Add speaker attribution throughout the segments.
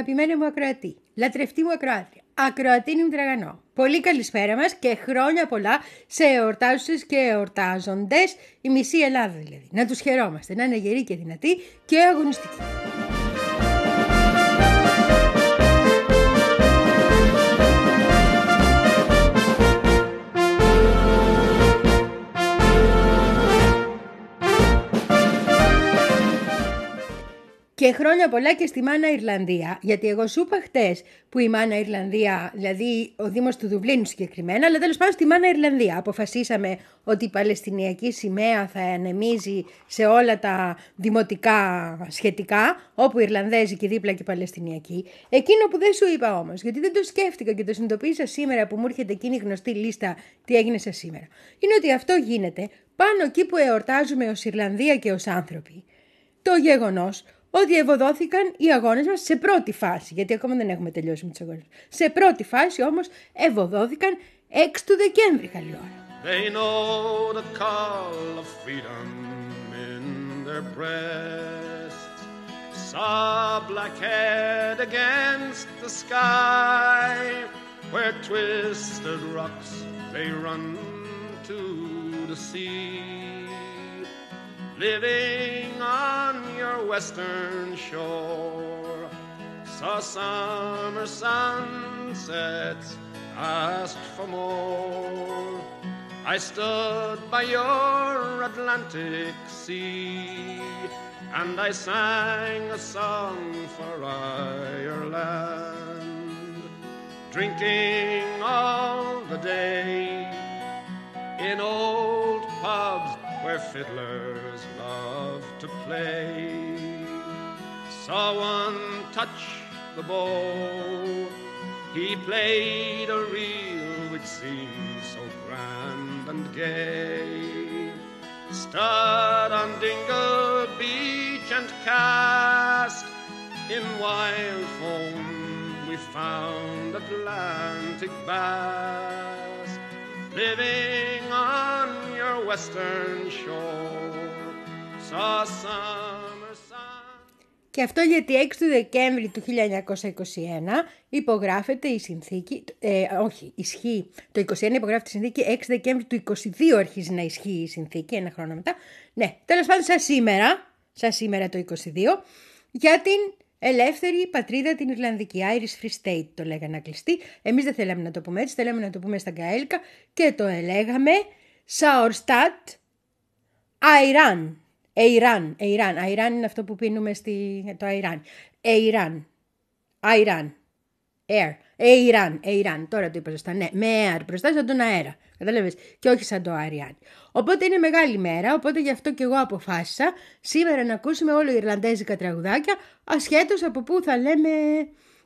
Speaker 1: Αγαπημένη μου ακροατή, λατρευτή μου ακροάτρια, ακροατίνη μου τραγανό. Πολύ καλησπέρα μας και χρόνια πολλά σε εορτάζουσες και εορτάζοντες, η μισή Ελλάδα δηλαδή. Να τους χαιρόμαστε, να είναι γεροί και δυνατοί και αγωνιστικοί. Και χρόνια πολλά και στη Μάνα Ιρλανδία, γιατί εγώ σου είπα χτες που η Μάνα Ιρλανδία, δηλαδή ο Δήμος του Δουβλίνου συγκεκριμένα, αλλά τέλος πάντων στη Μάνα Ιρλανδία αποφασίσαμε ότι η Παλαιστινιακή σημαία θα ανεμίζει σε όλα τα δημοτικά σχετικά, όπου Ιρλανδέζικη δίπλα και Παλαιστινιακή. Εκείνο που δεν σου είπα όμως, γιατί δεν το σκέφτηκα και το συνειδητοποίησα σήμερα που μου έρχεται εκείνη η γνωστή λίστα τι έγινε σε σήμερα, είναι ότι αυτό γίνεται πάνω εκεί που εορτάζουμε ως Ιρλανδία και ως άνθρωποι. Το γεγονός ότι ευωδόθηκαν οι αγώνες μας σε πρώτη φάση, γιατί ακόμα δεν έχουμε τελειώσει με τους αγώνες. Σε πρώτη φάση όμως ευωδόθηκαν 6 του Δεκέμβρη καλή ώρα. They know the call of freedom in their breasts Saw black head against the sky Where twisted rocks they run to the sea living on your western shore. Saw summer sunsets, asked for more. I stood by your Atlantic Sea and I sang a song for Ireland, drinking all the day in old where fiddlers love to play. Saw one touch the bow, he played a reel which seemed so grand and gay. Stood on Dingle Beach and cast in wild foam we found Atlantic bass living on western shore. Saw summer sun. Και αυτό γιατί 6 του Δεκέμβρη του 1921 υπογράφεται η συνθήκη, ε, όχι, ισχύει, το 21 υπογράφεται η συνθήκη, 6 Δεκέμβρη του 22 αρχίζει να ισχύει η συνθήκη, ένα χρόνο μετά. Ναι, τέλος πάντων σαν σήμερα, σαν σήμερα το 22, για την Ελεύθερη πατρίδα την Ιρλανδική, Irish Free State το λέγανε αγγλιστή. Εμείς δεν θέλαμε να το πούμε έτσι, θέλαμε να το πούμε στα γκαέλκα και το ελέγαμε Σαορστάτ Αϊράν. Αϊράν, Αϊράν, Αϊράν είναι αυτό που πίνουμε στη... το Αϊράν. Αϊράν, Αϊράν, Air, Αϊράν, Αϊράν, τώρα το είπα σωστά, ναι, με air μπροστά σαν τον αέρα. Κατάλαβες, και όχι σαν το Αριάν. Οπότε είναι μεγάλη μέρα, οπότε γι' αυτό και εγώ αποφάσισα σήμερα να ακούσουμε όλο οι Ιρλανδέζικα τραγουδάκια, ασχέτως από πού θα λέμε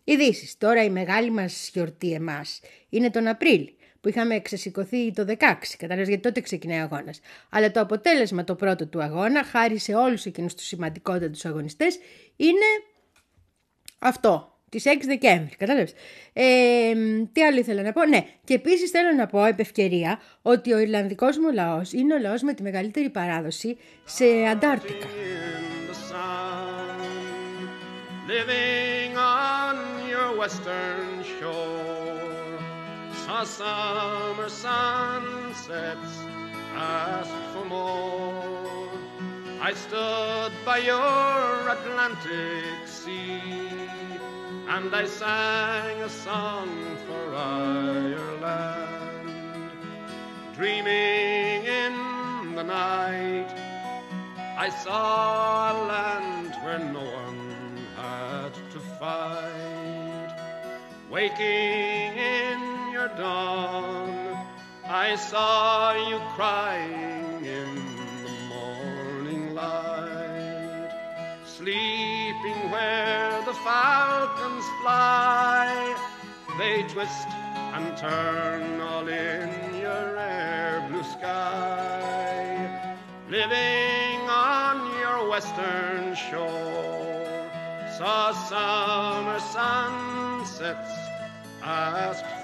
Speaker 1: ειδήσεις. Τώρα η μεγάλη μας γιορτή εμάς είναι τον Απρίλη που είχαμε ξεσηκωθεί το 16, κατάλαβες γιατί τότε ξεκινάει ο αγώνας. Αλλά το αποτέλεσμα το πρώτο του αγώνα, χάρη σε όλους εκείνους τους σημαντικότατους αγωνιστές, είναι αυτό τη 6 Δεκέμβρη. Κατάλαβες. Ε, τι άλλο ήθελα να πω; Ναι, και επίσης θέλω να πω επ' ευκαιρία ότι ο Ιρλανδικός μου λαός είναι ο λαός με τη μεγαλύτερη παράδοση σε Αντάρτικα. Living on your western shore, saw summer sunsets, asked for more. I stood by your Atlantic sea. and I sang a song for Ireland. Dreaming in the night, I saw a land where no one had to fight. Waking in dawn, I saw you crying in the morning light. Sleeping where the falcons fly, they twist and turn all in your air blue sky. Living on your western shore, saw summer sunsets, asked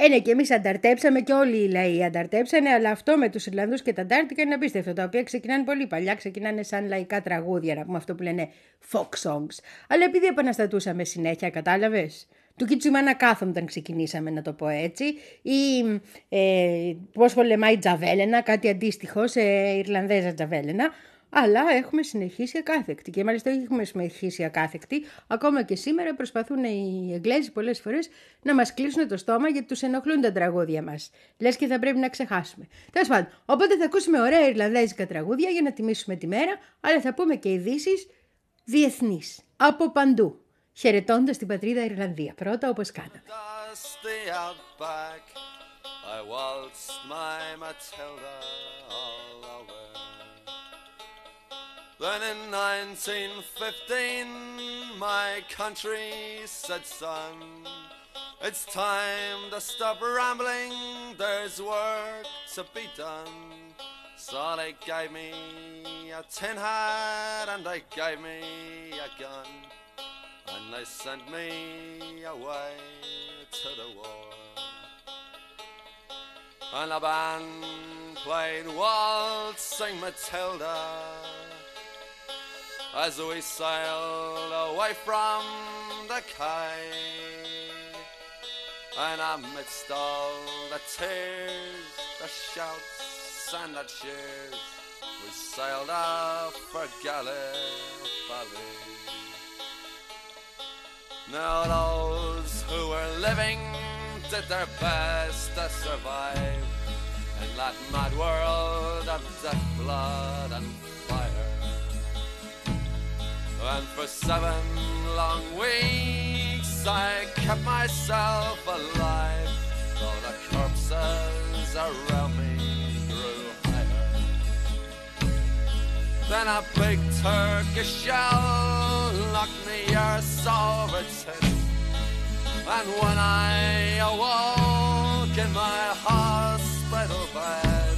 Speaker 2: ε, ναι, και εμείς ανταρτέψαμε και όλοι οι λαοί ανταρτέψανε, αλλά αυτό με τους Ιρλανδούς και τα Αντάρτικα είναι απίστευτο. Τα οποία ξεκινάνε πολύ παλιά, ξεκινάνε σαν λαϊκά τραγούδια, να αυτό που λένε folk songs. Αλλά επειδή επαναστατούσαμε συνέχεια, κατάλαβες; Του Κιτσουμάνα κάθονταν ξεκινήσαμε να το πω έτσι ή ε, πώς πολεμάει η Τζαβέλενα, κάτι αντίστοιχο σε Ιρλανδέζα Τζαβέλενα αλλά έχουμε συνεχίσει ακάθεκτη και μάλιστα έχουμε συνεχίσει ακάθεκτη. Ακόμα και σήμερα προσπαθούν οι Εγγλέζοι πολλές φορές να μας κλείσουν το στόμα γιατί τους ενοχλούν τα τραγούδια μας. Λες και θα πρέπει να ξεχάσουμε. Τέλος πάντων, οπότε θα ακούσουμε ωραία Ιρλανδέζικα τραγούδια για να τιμήσουμε τη μέρα, αλλά θα πούμε και ειδήσεις διεθνείς. Από παντού. Χαιρετώντα την πατρίδα Ιρλανδία. Πρώτα όπω κάναμε. Then in 1915 my country said son It's time to stop rambling, there's work to be done So they gave me a tin hat and they gave me a gun And they sent me away to the war And the band played Waltzing Matilda as we sailed away from the quay. And amidst all the tears, the shouts and the cheers, we sailed off for Gallipoli. Now those who were living did their best to survive in that mad world of death, blood and fire. and for seven long weeks I kept myself alive, though the corpses around me grew higher. Then a big Turkish shell knocked me earth over and when I awoke in my hospital bed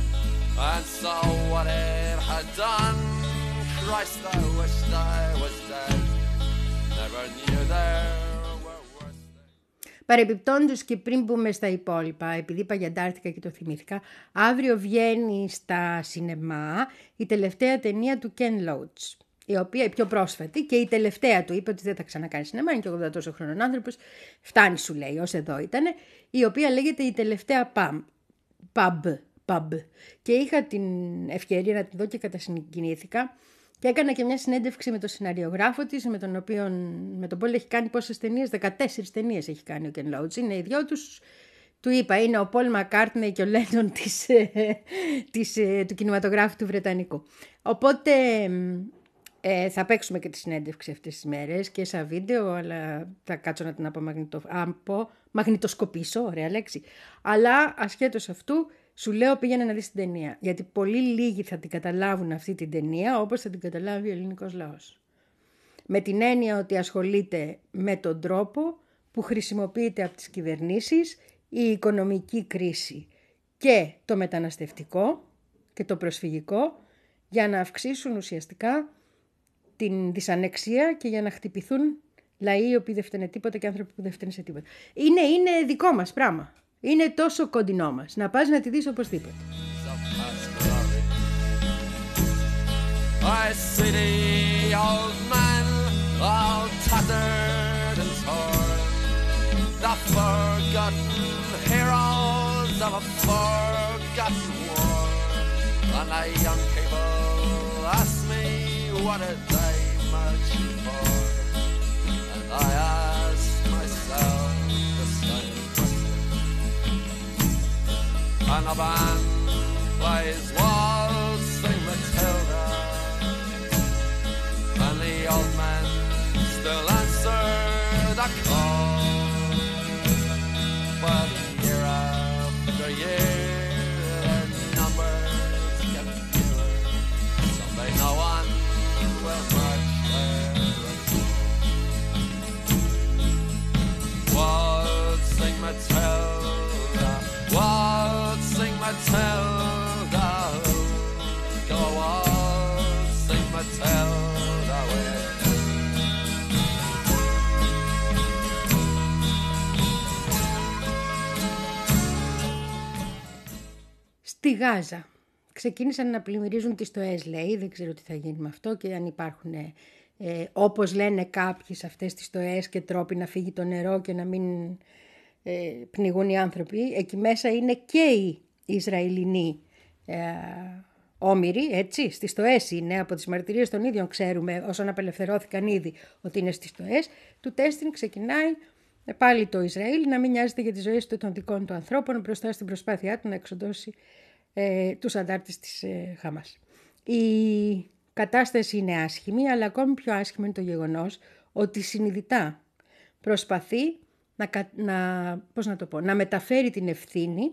Speaker 2: and saw what it had done Christ, I wished I was dead. Never knew there were Παρεπιπτόντως και πριν μπούμε στα υπόλοιπα, επειδή είπα για Αντάρτικα και το θυμήθηκα, αύριο βγαίνει στα σινεμά η τελευταία ταινία του Ken Loach η οποία η πιο πρόσφατη και η τελευταία του είπε ότι δεν θα ξανακάνει σινεμά, είναι και 80 τόσο χρονών άνθρωπος, φτάνει σου λέει, ως εδώ ήταν, η οποία λέγεται η τελευταία pub, pub, pub. Και είχα την ευκαιρία να την δω και κατασυγκινήθηκα και έκανα και μια συνέντευξη με τον σεναριογράφο της, με τον οποίο, με τον Πολ έχει κάνει πόσες ταινίες, 14 ταινίες έχει κάνει ο Κεν Λόουτς. Είναι οι δυο τους, του είπα, είναι ο Πολ Μακάρτνε και ο Λέντον της, της, ε, του κινηματογράφου του Βρετανικού. Οπότε ε, θα παίξουμε και τη συνέντευξη αυτές τις μέρες και σαν βίντεο, αλλά θα κάτσω να την απομαγνητο... απομαγνητοσκοπήσω, ωραία λέξη. Αλλά ασχέτως αυτού, σου λέω πήγαινε να δεις την ταινία. Γιατί πολύ λίγοι θα την καταλάβουν αυτή την ταινία όπως θα την καταλάβει ο ελληνικός λαός. Με την έννοια ότι ασχολείται με τον τρόπο που χρησιμοποιείται από τις κυβερνήσεις η οικονομική κρίση και το μεταναστευτικό και το προσφυγικό για να αυξήσουν ουσιαστικά την δυσανεξία και για να χτυπηθούν λαοί οι οποίοι δεν φταίνε τίποτα και άνθρωποι που δεν φταίνε σε τίποτα. Είναι, είναι δικό μας πράγμα. Είναι τόσο κοντινό μας. Να πας να τη δεις οπωσδήποτε. I see the old man all tattered and torn The forgotten heroes of a forgotten war And the young people ask me What are they much for? And I ask myself the same question. And a band plays one. Matilda, go on, sing Matilda with.
Speaker 3: Στη Γάζα ξεκίνησαν να πλημμυρίζουν τις στοές λέει, δεν ξέρω τι θα γίνει με αυτό και αν υπάρχουν ε, ε όπως λένε κάποιοι σε αυτές τις στοές και τρόποι να φύγει το νερό και να μην ε, πνιγούν οι άνθρωποι. Εκεί μέσα είναι και οι Ισραηλινοί ε, όμοιροι, έτσι, στις στοές είναι, από τις μαρτυρίες των ίδιων ξέρουμε όσων απελευθερώθηκαν ήδη ότι είναι στις στοές. Του τέστην ξεκινάει πάλι το Ισραήλ να μην νοιάζεται για τις ζωές του των δικών του ανθρώπων μπροστά στην προσπάθειά του να εξοντώσει ε, τους αντάρτες της ε, Χαμάς. Η κατάσταση είναι άσχημη, αλλά ακόμη πιο άσχημο είναι το γεγονός ότι συνειδητά προσπαθεί να, να, πώς να, το πω, να μεταφέρει την ευθύνη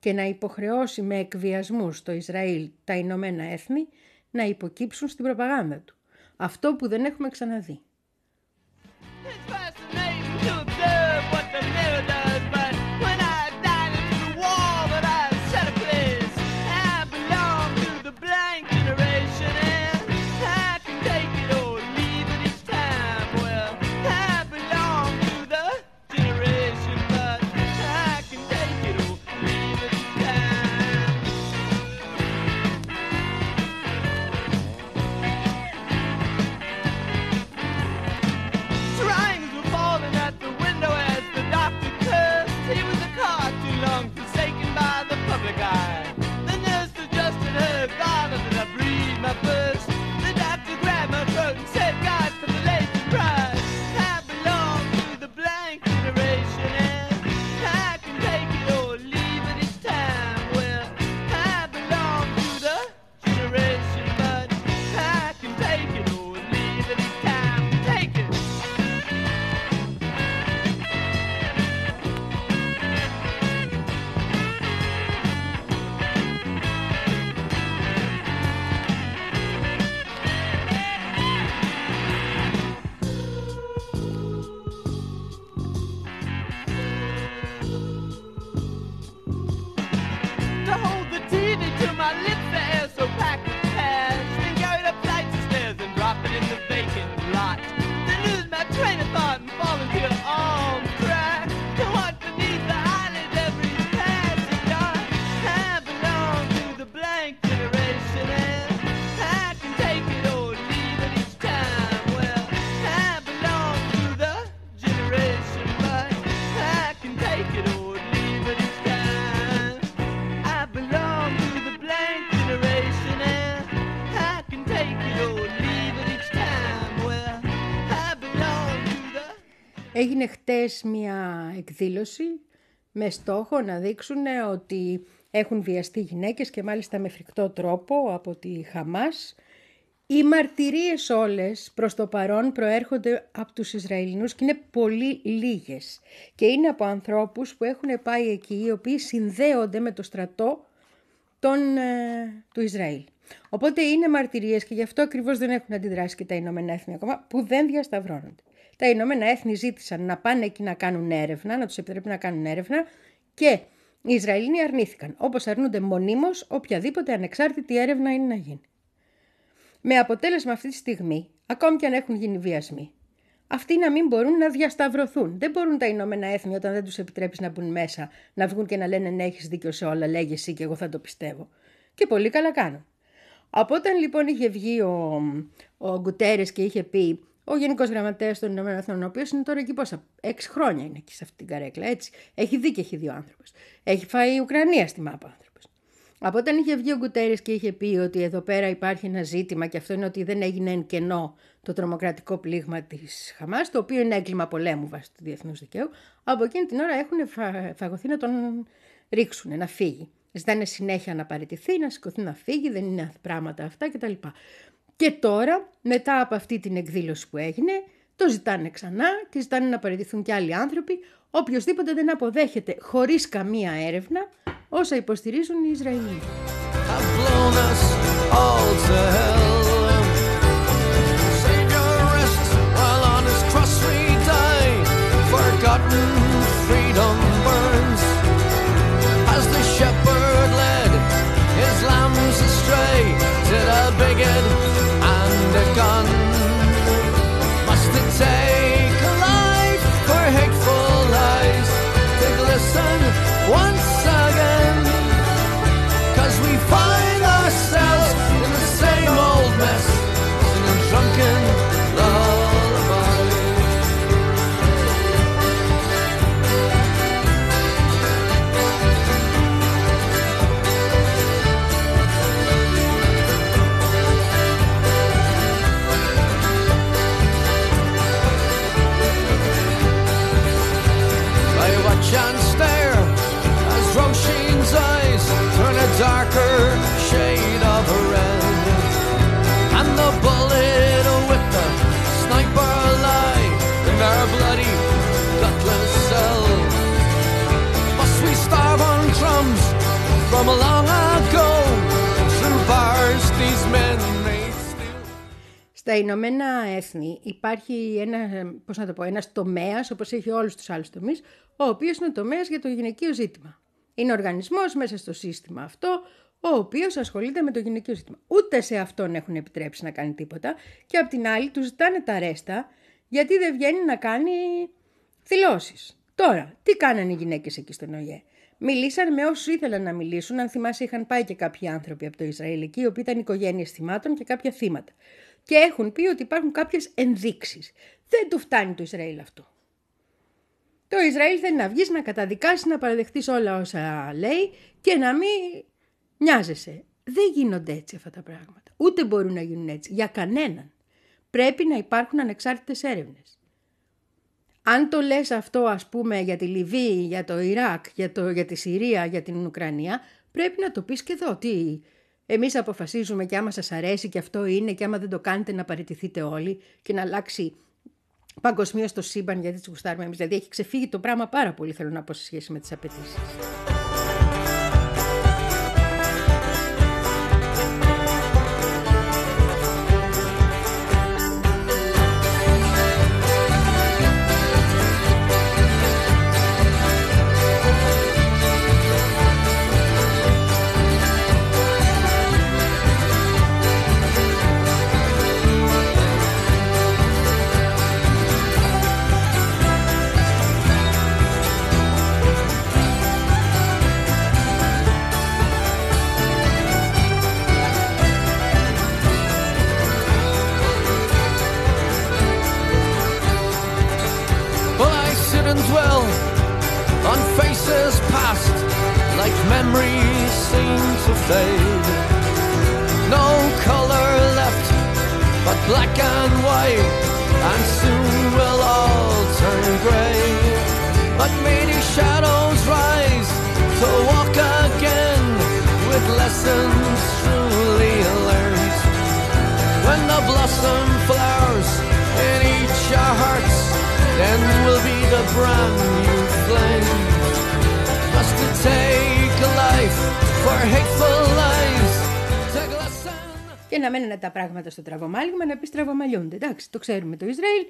Speaker 3: και να υποχρεώσει με εκβιασμούς το Ισραήλ τα Ηνωμένα Έθνη να υποκύψουν στην προπαγάνδα του. Αυτό που δεν έχουμε ξαναδεί. Έγινε χτες μια εκδήλωση με στόχο να δείξουν ότι έχουν βιαστεί γυναίκες και μάλιστα με φρικτό τρόπο από τη Χαμάς. Οι μαρτυρίες όλες προς το παρόν προέρχονται από τους Ισραηλινούς και είναι πολύ λίγες και είναι από ανθρώπους που έχουν πάει εκεί οι οποίοι συνδέονται με το στρατό των, ε, του Ισραήλ. Οπότε είναι μαρτυρίες και γι' αυτό ακριβώς δεν έχουν αντιδράσει και τα Ηνωμένα Έθνη ακόμα που δεν διασταυρώνονται τα Ηνωμένα Έθνη ζήτησαν να πάνε εκεί να κάνουν έρευνα, να τους επιτρέπει να κάνουν έρευνα και οι Ισραηλοί αρνήθηκαν, όπως αρνούνται μονίμως οποιαδήποτε ανεξάρτητη έρευνα είναι να γίνει. Με αποτέλεσμα αυτή τη στιγμή, ακόμη και αν έχουν γίνει βιασμοί, αυτοί να μην μπορούν να διασταυρωθούν. Δεν μπορούν τα Ηνωμένα Έθνη όταν δεν τους επιτρέπεις να μπουν μέσα, να βγουν και να λένε ναι, έχεις δίκιο σε όλα, λέγε εσύ και εγώ θα το πιστεύω. Και πολύ καλά κάνουν. Από όταν λοιπόν είχε βγει ο, ο Γκουτέρες και είχε πει ο Γενικός Γραμματέας των Ηνωμένων Εθνών, ο οποίος είναι τώρα εκεί πόσα, έξι χρόνια είναι εκεί σε αυτή την καρέκλα, έτσι. Έχει δει και έχει δει ο άνθρωπος. Έχει φάει η Ουκρανία στη μάπα άνθρωπος. Από όταν είχε βγει ο Γκουτέρη και είχε πει ότι εδώ πέρα υπάρχει ένα ζήτημα και αυτό είναι ότι δεν έγινε εν κενό το τρομοκρατικό πλήγμα της Χαμάς, το οποίο είναι έγκλημα πολέμου βάσει του διεθνούς δικαίου, από εκείνη την ώρα έχουν φαγωθεί να τον ρίξουν, να φύγει. Ζητάνε συνέχεια να παραιτηθεί, να σηκωθεί να φύγει, δεν είναι πράγματα αυτά κτλ. Και τώρα, μετά από αυτή την εκδήλωση που έγινε, το ζητάνε ξανά, τη ζητάνε να παραιτηθούν και άλλοι άνθρωποι, οποιοδήποτε δεν αποδέχεται χωρίς καμία έρευνα όσα υποστηρίζουν οι Ισραηλοί. Στα Ηνωμένα Έθνη υπάρχει ένα, πώς να το πω, ένας τομέας, όπως έχει όλους τους άλλους τομείς, ο οποίος είναι ο τομέας για το γυναικείο ζήτημα. Είναι οργανισμός μέσα στο σύστημα αυτό, ο οποίος ασχολείται με το γυναικείο ζήτημα. Ούτε σε αυτόν έχουν επιτρέψει να κάνει τίποτα και απ' την άλλη τους ζητάνε τα ρέστα γιατί δεν βγαίνει να κάνει δηλώσεις. Τώρα, τι κάνανε οι γυναίκες εκεί στον ΟΗΕ; Μιλήσαν με όσους ήθελαν να μιλήσουν. Αν θυμάσαι, είχαν πάει και κάποιοι άνθρωποι από το Ισραήλ εκεί, οι οποίοι ήταν οικογένειες θυμάτων και κάποια θύματα. Και έχουν πει ότι υπάρχουν κάποιες ενδείξεις. Δεν του φτάνει το Ισραήλ αυτό. Το Ισραήλ θέλει να βγεις, να καταδικάσεις, να παραδεχτείς όλα όσα λέει και να μην νοιάζεσαι. Δεν γίνονται έτσι αυτά τα πράγματα. Ούτε μπορούν να γίνουν έτσι. Για κανέναν. Πρέπει να υπάρχουν ανεξάρτητες έρευνες. Αν το λες αυτό ας πούμε για τη Λιβύη, για το Ιράκ, για, το, για τη Συρία, για την Ουκρανία, πρέπει να το πεις και εδώ. Τι, εμείς αποφασίζουμε και άμα σας αρέσει και αυτό είναι και άμα δεν το κάνετε να παραιτηθείτε όλοι και να αλλάξει παγκοσμίως το σύμπαν γιατί τις γουστάρουμε εμείς. Δηλαδή έχει ξεφύγει το πράγμα πάρα πολύ θέλω να πω σε σχέση με τις απαιτήσεις.
Speaker 4: fade. No color left but black and white, and soon we'll all turn grey. But many shadows rise to walk again with lessons truly learned. When the blossom flowers in each our hearts, then will be the brand new flame. Must it take life?
Speaker 3: Τα πράγματα στο τραυομάλιγμα να πεις τραυομαλιούνται. Εντάξει, το ξέρουμε το Ισραήλ.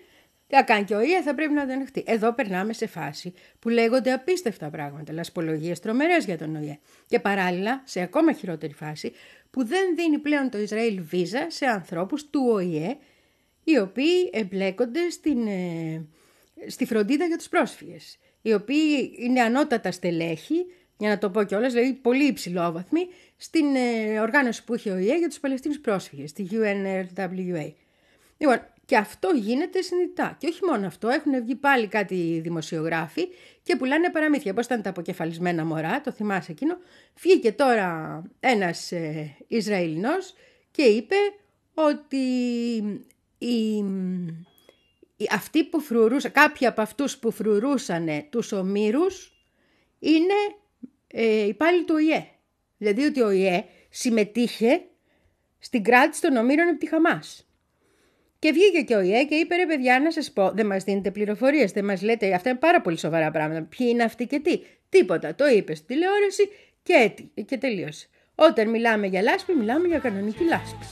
Speaker 3: Τι θα κάνει και ο ΙΕ, θα πρέπει να το ανοιχτεί. Εδώ περνάμε σε φάση που λέγονται απίστευτα πράγματα, λασπολογίες τρομερές για τον ΟΗΕ. Και παράλληλα, σε ακόμα χειρότερη φάση, που δεν δίνει πλέον το Ισραήλ βίζα σε ανθρώπους του ΟΗΕ, οι οποίοι εμπλέκονται στην, ε, στη φροντίδα για τους πρόσφυγες. Οι οποίοι είναι ανώτατα στελέχη, για να το πω κιόλας, δηλαδή πολύ υψηλόβαθμοι, στην ε, οργάνωση που είχε ο ΙΕ για τους Παλαιστίνους πρόσφυγες, τη UNRWA. Λοιπόν, και αυτό γίνεται συνειδητά. Και όχι μόνο αυτό, έχουν βγει πάλι κάτι δημοσιογράφοι και πουλάνε παραμύθια. Πώς ήταν τα αποκεφαλισμένα μωρά, το θυμάσαι εκείνο. Βγήκε τώρα ένας ε, Ισραηλινός και είπε ότι οι, οι, αυτοί που φρουρούσαν, κάποιοι από αυτούς που φρουρούσαν τους ομήρους είναι ε, υπάλληλοι του ΟΗΕ. Δηλαδή ότι ο ΙΕ συμμετείχε στην κράτηση των ομήρων από τη Χαμάς. Και βγήκε και ο ΙΕ και είπε ρε παιδιά να σας πω, δεν μας δίνετε πληροφορίες, δεν μας λέτε, αυτά είναι πάρα πολύ σοβαρά πράγματα, ποιοι είναι αυτοί και τι; Τίποτα, το είπε στην τηλεόραση και, έτσι, και τελείωσε. Όταν μιλάμε για λάσπη, μιλάμε για κανονική λάσπη.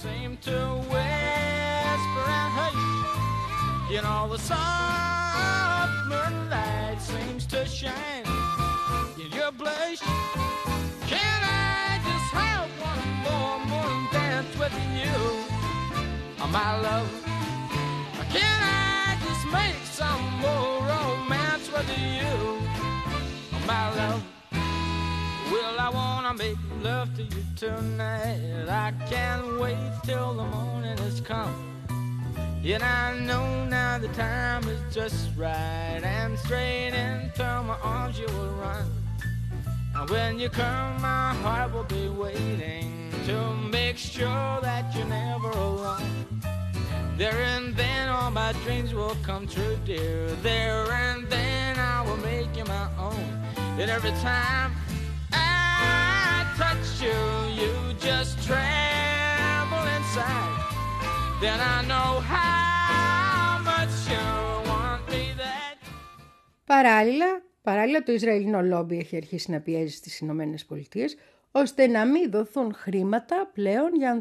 Speaker 3: My love. Can I just make some more romance with you, my love? Well, I wanna make love to you tonight. I can't wait till the morning has come. Yet I know now the time is just right, and straight into my arms you will run. And when you come, my heart will be waiting to make sure that you're never alone. There and then all my dreams will come true, dear. There and then I will make you my own. And every time I touch you, you just tremble inside. Then I know how much you want me that. Παράλληλα, παράλληλα το Ισραηλινό λόμπι έχει αρχίσει να πιέζει στις Ηνωμένες Πολιτείες ώστε να μην δοθούν χρήματα πλέον για,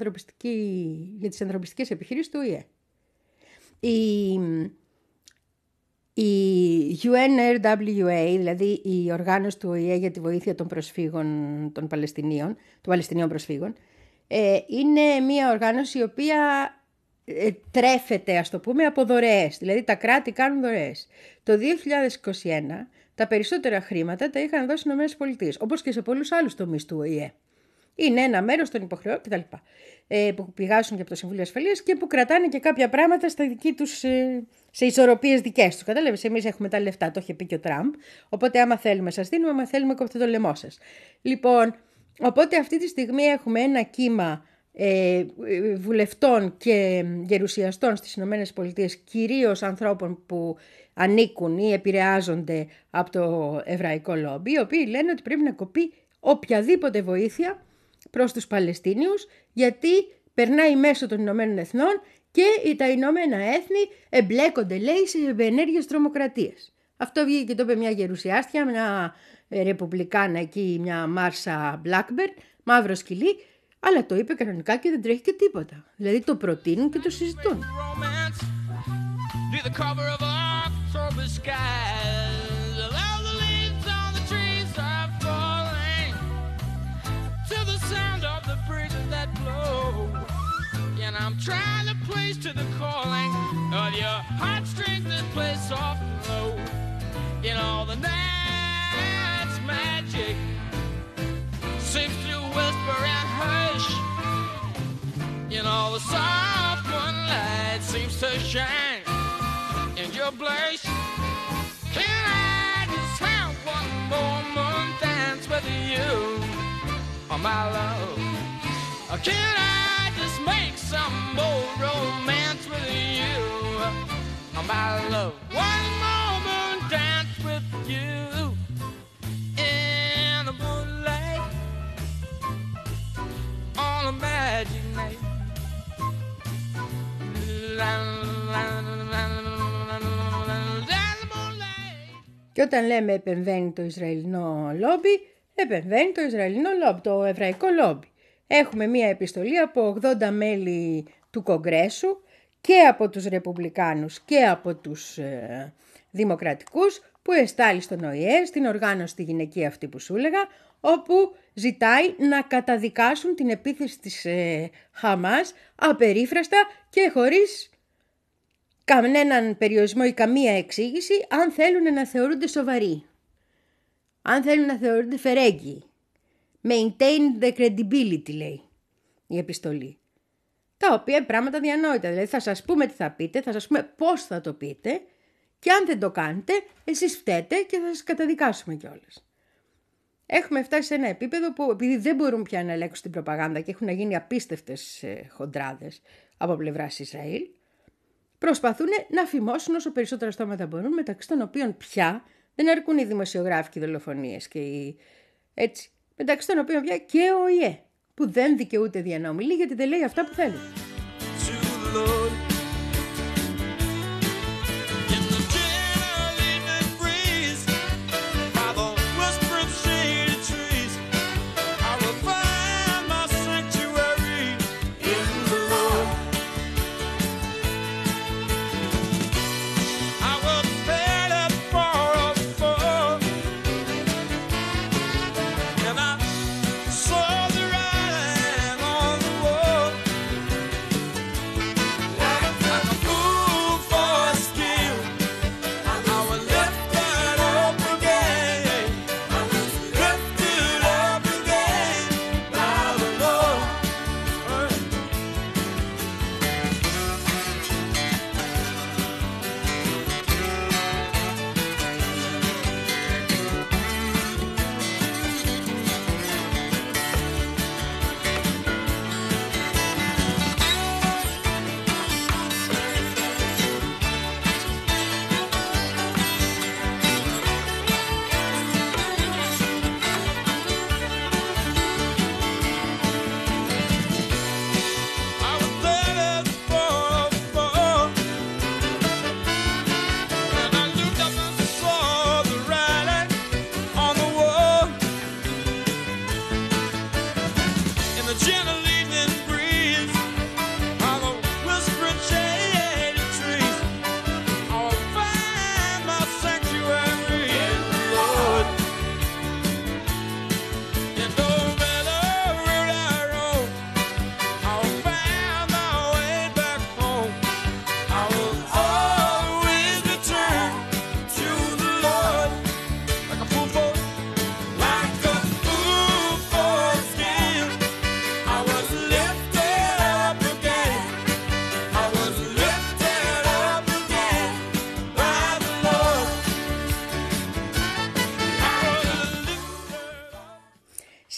Speaker 3: για τις ανθρωπιστικές επιχειρήσεις του ΙΕ. Η, η UNRWA, δηλαδή η οργάνωση του ΟΗΕ για τη βοήθεια των προσφύγων των Παλαιστινίων, των Παλαιστινίων προσφύγων, ε, είναι μια οργάνωση η οποία ε, τρέφεται, ας το πούμε, από δωρεές. Δηλαδή τα κράτη κάνουν δωρεές. Το 2021 τα περισσότερα χρήματα τα είχαν δώσει οι ΗΠΑ, όπως και σε πολλούς άλλους τομείς του ΟΗΕ. Είναι ένα μέρος των υποχρεώσεων κτλ. Ε, που πηγάζουν και από το Συμβούλιο Ασφαλείας και που κρατάνε και κάποια πράγματα στα δική τους, ε, σε ισορροπίες δικές τους. Κατάλαβες, εμείς έχουμε τα λεφτά, το είχε πει και ο Τραμπ. Οπότε, άμα θέλουμε, σας δίνουμε, άμα θέλουμε, κόψτε το λαιμό σας. Λοιπόν, οπότε αυτή τη στιγμή έχουμε ένα κύμα ε, βουλευτών και γερουσιαστών στις Ηνωμένες Πολιτείες, κυρίως ανθρώπων που ανήκουν ή επηρεάζονται από το εβραϊκό λόμπι, οι οποίοι λένε ότι πρέπει να κοπεί οποιαδήποτε βοήθεια προς τους Παλαιστίνιους, γιατί περνάει μέσω των Ηνωμένων Εθνών και τα Ηνωμένα Έθνη εμπλέκονται, λέει, σε ενέργειες τρομοκρατίας. Αυτό βγήκε και το είπε μια γερουσιάστια, μια ρεπουμπλικάνα εκεί, μια Μάρσα Μπλάκμπερν, μαύρος σκυλί, αλλά το είπε κανονικά και δεν τρέχει και τίποτα. Δηλαδή το προτείνουν και το συζητούν. I'm trying to place to the calling of your heartstrings that play soft and low. You know, the night's magic seems to whisper and hush. You know, the soft moonlight seems to shine in your blush. Can I just have one more moon dance with you, oh my love? Can I just romance with you. One. Και όταν λέμε επεμβαίνει το Ισραηλινό λόμπι, επεμβαίνει το Ισραηλινό λόμπι, το εβραϊκό λόμπι. Έχουμε μία επιστολή από 80 μέλη του Κογκρέσου και από τους Ρεπουμπλικάνους και από τους ε, Δημοκρατικούς που εστάλει στον ΟΗΕ, στην οργάνωση τη γυναικεία αυτή που σου έλεγα, όπου ζητάει να καταδικάσουν την επίθεση της ε, Χαμάς απερίφραστα και χωρίς κανέναν περιορισμό ή καμία εξήγηση αν θέλουν να θεωρούνται σοβαροί. Αν θέλουν να θεωρούνται φερέγγοι. Maintain the credibility λέει η επιστολή. Τα οποία πράγματα διανόητα. Δηλαδή θα σας πούμε τι θα πείτε, θα σας πούμε πώς θα το πείτε και αν δεν το κάνετε εσείς φταίτε και θα σας καταδικάσουμε κιόλας. Έχουμε φτάσει σε ένα επίπεδο που επειδή δεν μπορούν πια να ελέγξουν την προπαγάνδα και έχουν γίνει απίστευτες ε, χοντράδες από πλευράς Ισραήλ, προσπαθούν να φημώσουν όσο περισσότερα στόματα μπορούν, μεταξύ των οποίων πια δεν αρκούν οι δημοσιογράφοι και οι δολοφονίες και οι... έτσι, μεταξύ των οποίων πια και ο ΙΕ, που δεν δικαιούται διανόμιλη γιατί δεν λέει αυτά που θέλει.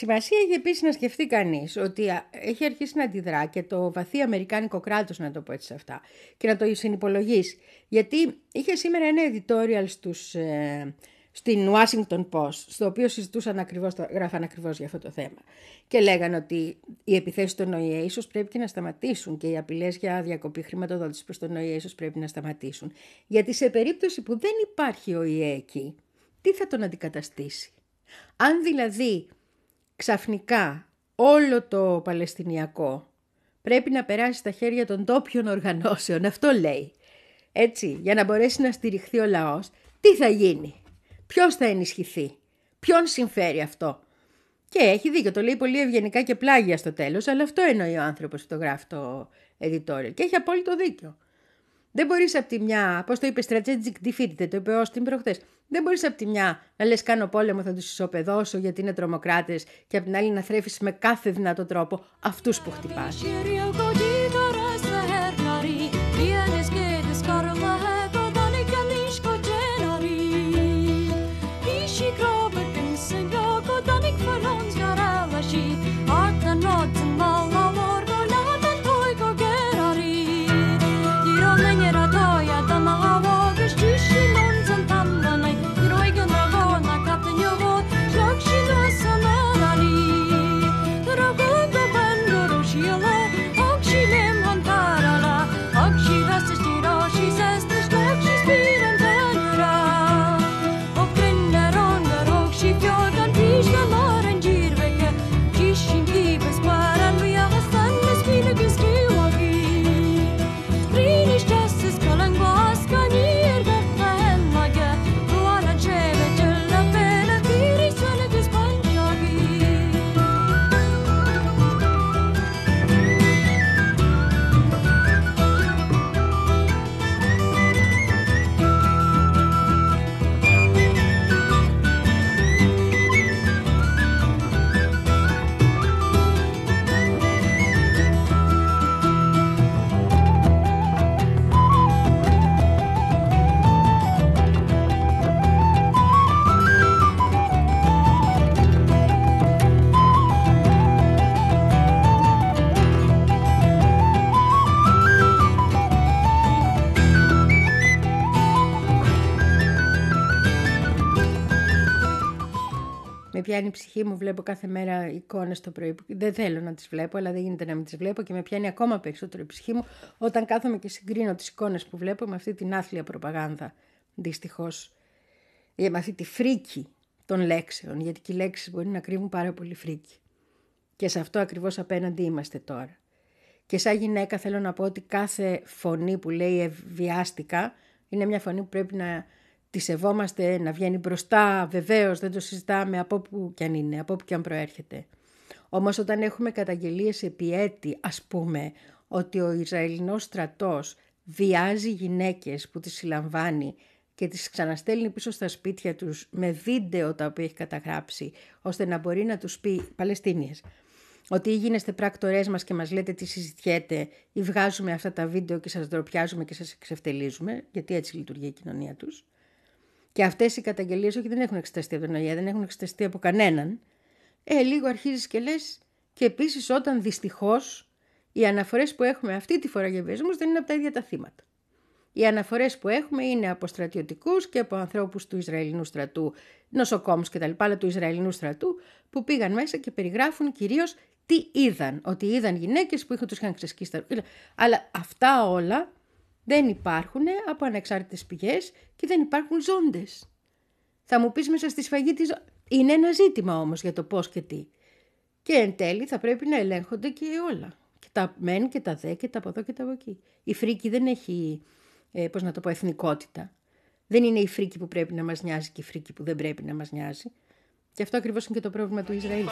Speaker 3: Σημασία έχει επίσης να σκεφτεί κανείς ότι έχει αρχίσει να αντιδρά και το βαθύ αμερικάνικο κράτος, να το πω έτσι σε αυτά, και να το συνυπολογίσει. Γιατί είχε σήμερα ένα editorial στους, ε, στην Washington Post, στο οποίο συζητούσαν ακριβώς, γράφαν ακριβώς για αυτό το θέμα. Και λέγανε ότι οι επιθέσεις των ΟΗΕ ίσως πρέπει και να σταματήσουν και οι απειλές για διακοπή χρηματοδότησης προς τον ΟΗΕ ίσως πρέπει να σταματήσουν. Γιατί σε περίπτωση που δεν υπάρχει ΟΗΕ εκεί, τι θα τον αντικαταστήσει; Αν δηλαδή ξαφνικά όλο το Παλαιστινιακό πρέπει να περάσει στα χέρια των τόπιων οργανώσεων, αυτό λέει. Έτσι, για να μπορέσει να στηριχθεί ο λαός, τι θα γίνει, ποιος θα ενισχυθεί, ποιον συμφέρει αυτό; Και έχει δίκιο, το λέει πολύ ευγενικά και πλάγια στο τέλος, αλλά αυτό εννοεί ο άνθρωπος που το γράφει το editorial και έχει απόλυτο δίκιο. Δεν μπορείς από τη μια, πώς το είπες, strategic defeat, το είπε ο Όστιν προχθέ. Δεν μπορείς από τη μια να λες: Κάνω πόλεμο, θα τους ισοπεδώσω γιατί είναι τρομοκράτες, και από την άλλη να θρέφεις με κάθε δυνατό τρόπο αυτούς που χτυπάς. Πιάνει η ψυχή μου, βλέπω κάθε μέρα εικόνες το πρωί. Δεν θέλω να τις βλέπω, αλλά δεν γίνεται να μην τις βλέπω και με πιάνει ακόμα περισσότερο η ψυχή μου όταν κάθομαι και συγκρίνω τις εικόνες που βλέπω με αυτή την άθλια προπαγάνδα. Δυστυχώς. Με αυτή τη φρίκη των λέξεων, γιατί και οι λέξεις μπορεί να κρύβουν πάρα πολύ φρίκη. Και σε αυτό ακριβώς απέναντι είμαστε τώρα. Και σαν γυναίκα θέλω να πω ότι κάθε φωνή που λέει βιάστηκα είναι μια φωνή που πρέπει να τη σεβόμαστε να βγαίνει μπροστά, βεβαίως δεν το συζητάμε από που κι αν είναι, από που κι αν προέρχεται. Όμως όταν έχουμε καταγγελίες επί έτη, ας πούμε, ότι ο Ισραηλινός στρατός βιάζει γυναίκες που τις συλλαμβάνει και τις ξαναστέλνει πίσω στα σπίτια τους με βίντεο τα οποία έχει καταγράψει, ώστε να μπορεί να τους πει Παλαιστίνιες, ότι γίνεστε πράκτορές μας και μας λέτε τι συζητιέται ή βγάζουμε αυτά τα βίντεο και σας ντροπιάζουμε και σας εξευτελίζουμε, γιατί έτσι λειτουργεί η κοινωνία τους. Και αυτές οι καταγγελίες όχι δεν έχουν εξεταστεί από τον ΟΗΕ, δεν έχουν εξεταστεί από κανέναν. Ε, λίγο αρχίζεις και λες. Και επίσης όταν δυστυχώς οι αναφορές που έχουμε αυτή τη φορά για βιασμούς δεν είναι από τα ίδια τα θύματα. Οι αναφορές που έχουμε είναι από στρατιωτικούς και από ανθρώπους του Ισραηλινού στρατού, νοσοκόμους κτλ. αλλά του Ισραηλινού στρατού, που πήγαν μέσα και περιγράφουν κυρίως τι είδαν. Ότι είδαν γυναίκες που τους είχαν ξεσκίσει Αλλά αυτά όλα δεν υπάρχουν από ανεξάρτητες πηγές και δεν υπάρχουν ζώντες. Θα μου πεις μέσα στη σφαγή της... Είναι ένα ζήτημα όμως για το πώς και τι. Και εν τέλει θα πρέπει να ελέγχονται και όλα. Και τα μεν και τα δε και τα από εδώ και τα από εκεί. Η φρίκη δεν έχει, ε, πώς να το πω, εθνικότητα. Δεν είναι η φρίκη που πρέπει να μας νοιάζει και η φρίκη που δεν πρέπει να μας νοιάζει. Και αυτό ακριβώς είναι και το πρόβλημα του Ισραήλ.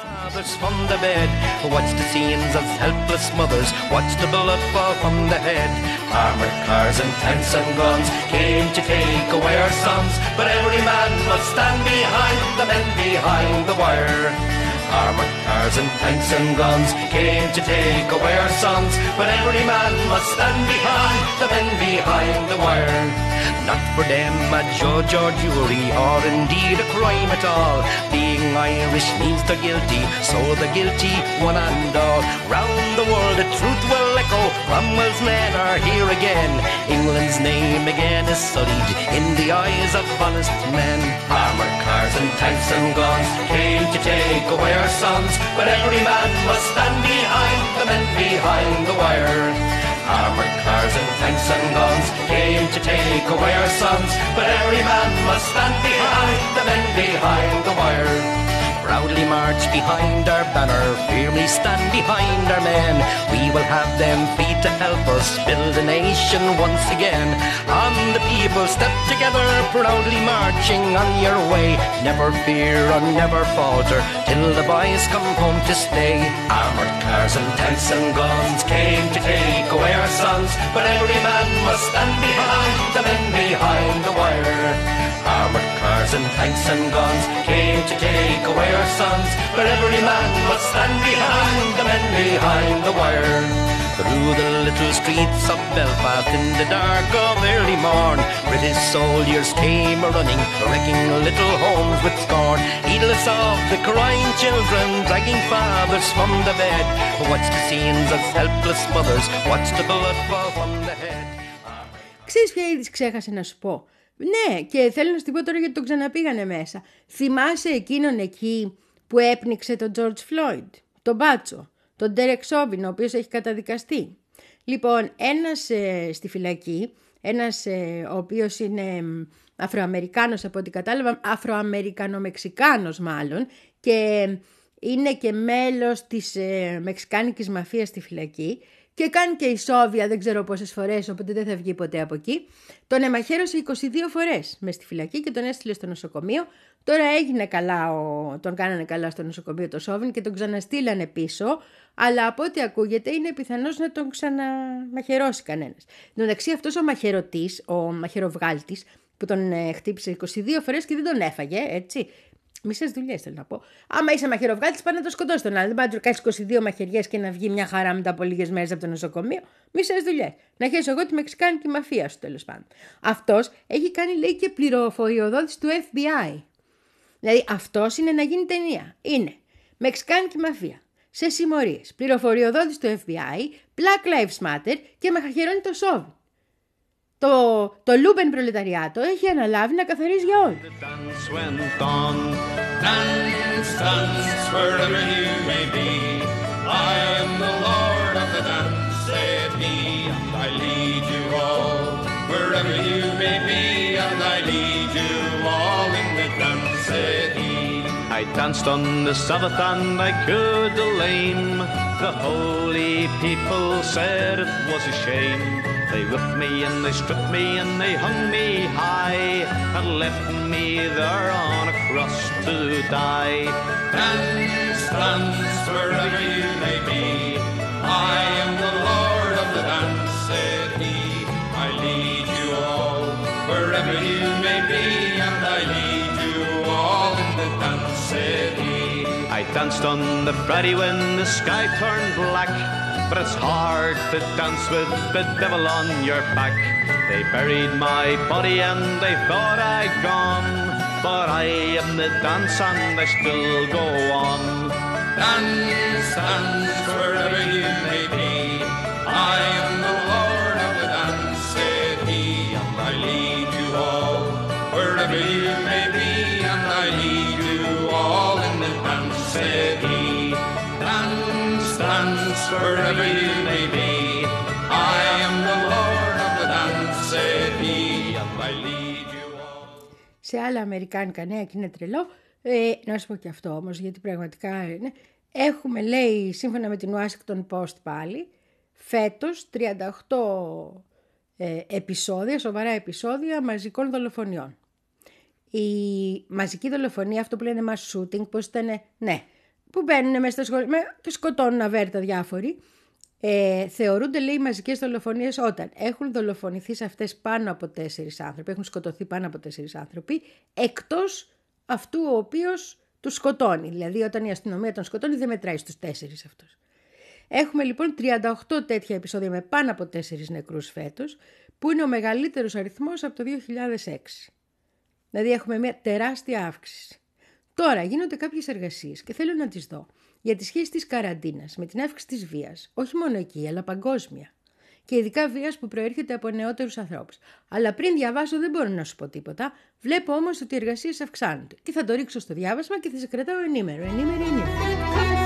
Speaker 3: Armored cars and tanks and guns came to take away our sons, but every man must stand behind the men behind the wire.
Speaker 5: Armored cars and tanks and guns came to take away our sons, but every man must stand behind the men behind the wire. Not for them a judge or jury, or indeed a crime at all. Being Irish means they're guilty, so the guilty one and all. Round the world the truth will echo, Cromwell's men are here again. England's name again is sullied in the eyes of honest men. Armored cars and tanks and guns came to take away our sons, but every man must stand behind the men behind the wire. Armored cars and tanks and guns came to take away our sons, but every man must stand behind the men behind the wire. Proudly march behind our banner, firmly stand behind our men. We will have them to help us build a nation once again. On the people step together, proudly marching on your way. Never fear or never falter till the boys come home to stay. Armored cars and tanks and guns came to take away our sons, but every man must stand behind the men behind the wire. Armored cars and tanks and guns came to take away our sons, but every man must stand behind the men behind the wire. Through the little streets of Belfast in the dark of early morn, British soldiers came running, wrecking little homes with scorn. Heedless of the crying children, dragging fathers from the bed. Watch the scenes of helpless mothers, watch the blood fall from the head.
Speaker 3: Ξέρεις ποια είδηση ξέχασε να σου πω. Ναι, και θέλω να σου την πω τώρα γιατί το ξαναπήγανε μέσα. Θυμάσαι εκείνον εκεί που έπνιξε τον George Floyd, τον Μπάτσο, τον Derek Chauvin, ο οποίος έχει καταδικαστεί. Λοιπόν, ένας ε, στη φυλακή, ένας ε, ο οποίος είναι Αφροαμερικάνος από ό,τι κατάλαβα, Αφροαμερικανο-Μεξικάνος μάλλον και είναι και μέλος της ε, Μεξικάνικης μαφίας στη φυλακή και κάνει και η Σόβια δεν ξέρω πόσες φορές, οπότε δεν θα βγει ποτέ από εκεί. Τον εμαχαίρωσε 22 φορές μες στη φυλακή και τον έστειλε στο νοσοκομείο. Τώρα έγινε καλά, ο... τον κάνανε καλά στο νοσοκομείο το Σόβιν και τον ξαναστήλανε πίσω, αλλά από ό,τι ακούγεται είναι πιθανός να τον ξαναμαχαιρώσει κανένας. Εν μεταξύ αυτός ο μαχαιρωτής, ο μαχαιροβγάλτης, που τον ε, χτύπησε 22 φορές και δεν τον έφαγε, έτσι. Μισές δουλειές θέλω να πω. Άμα είσαι μαχαιροβγάλτης, πάει να το σκοτώσεις τον άλλο. Δεν πάει να κάνει 22 μαχαιριές και να βγει μια χαρά μετά από λίγες μέρες από το νοσοκομείο. Μισές δουλειές. Να χέσω εγώ τη μεξικάνικη μαφία σου τέλος πάντων. Αυτός έχει κάνει λέει και πληροφοριοδότη του FBI. Δηλαδή αυτός είναι να γίνει ταινία. Είναι μεξικάνικη μαφία σε συμμορίες. Πληροφοριοδότη του FBI, Black Lives Matter και μαχαιρώνει το Σόβιν. Το, το Λούμπεν προλεταριάτο έχει αναλάβει να καθαρίζει για όλους.
Speaker 1: The dance went on. Dance, dance, wherever you may be. I am the Lord of the dance, said he, and I lead you all. Wherever you may be, and I lead you all in the dance, said he. I danced on the Sabbath and I could the lame. The holy people said it was a shame. They whipped me and they stripped me and they hung me high and left me there on a cross to die. Dance, dance, wherever you may be. I am the Lord of the dance, said he. I lead you all wherever you may be, and I lead you all in the dance, said he. I danced on the Friday when the sky turned black. But it's hard to dance with the devil on your back. They buried my body and they thought I'd gone. But I am the dance and I still go on. Dance, dance, wherever you may be. I wherever you may be. I am the Lord of the dance, said he, and I lead you all.
Speaker 3: σε άλλα αμερικάνικα νέα και είναι τρελό. Ε, να σου πω και αυτό όμως, γιατί πραγματικά είναι. Έχουμε, λέει, σύμφωνα με την Washington Post πάλι, φέτος 38 ε, επεισόδια, σοβαρά επεισόδια μαζικών δολοφονιών. Η μαζική δολοφονία, αυτό που λένε mass shooting, πώς ήταν, ναι, που μπαίνουν μέσα στα σχολεία και σκοτώνουν αβέρτα διάφοροι, ε, θεωρούνται λέει μαζικές δολοφονίες όταν έχουν δολοφονηθεί σε αυτές πάνω από τέσσερις άνθρωποι, έχουν σκοτωθεί πάνω από τέσσερις άνθρωποι, εκτός αυτού ο οποίος τους σκοτώνει. Δηλαδή όταν η αστυνομία τον σκοτώνει δεν μετράει στους τέσσερις αυτούς. Έχουμε λοιπόν 38 τέτοια επεισόδια με πάνω από 4 νεκρούς φέτος, που είναι ο μεγαλύτερος αριθμός από το 2006. Δηλαδή έχουμε μια τεράστια αύξηση. Τώρα γίνονται κάποιες εργασίες και θέλω να τις δω για τη σχέση της καραντίνας με την αύξηση της βίας, όχι μόνο εκεί αλλά παγκόσμια. Και ειδικά βίας που προέρχεται από νεότερους ανθρώπους. Αλλά πριν διαβάσω δεν μπορώ να σου πω τίποτα. Βλέπω όμως ότι οι εργασίες αυξάνονται. Και θα το ρίξω στο διάβασμα και θα σε κρατάω ενήμερο. Ενήμερο, ενήμερο.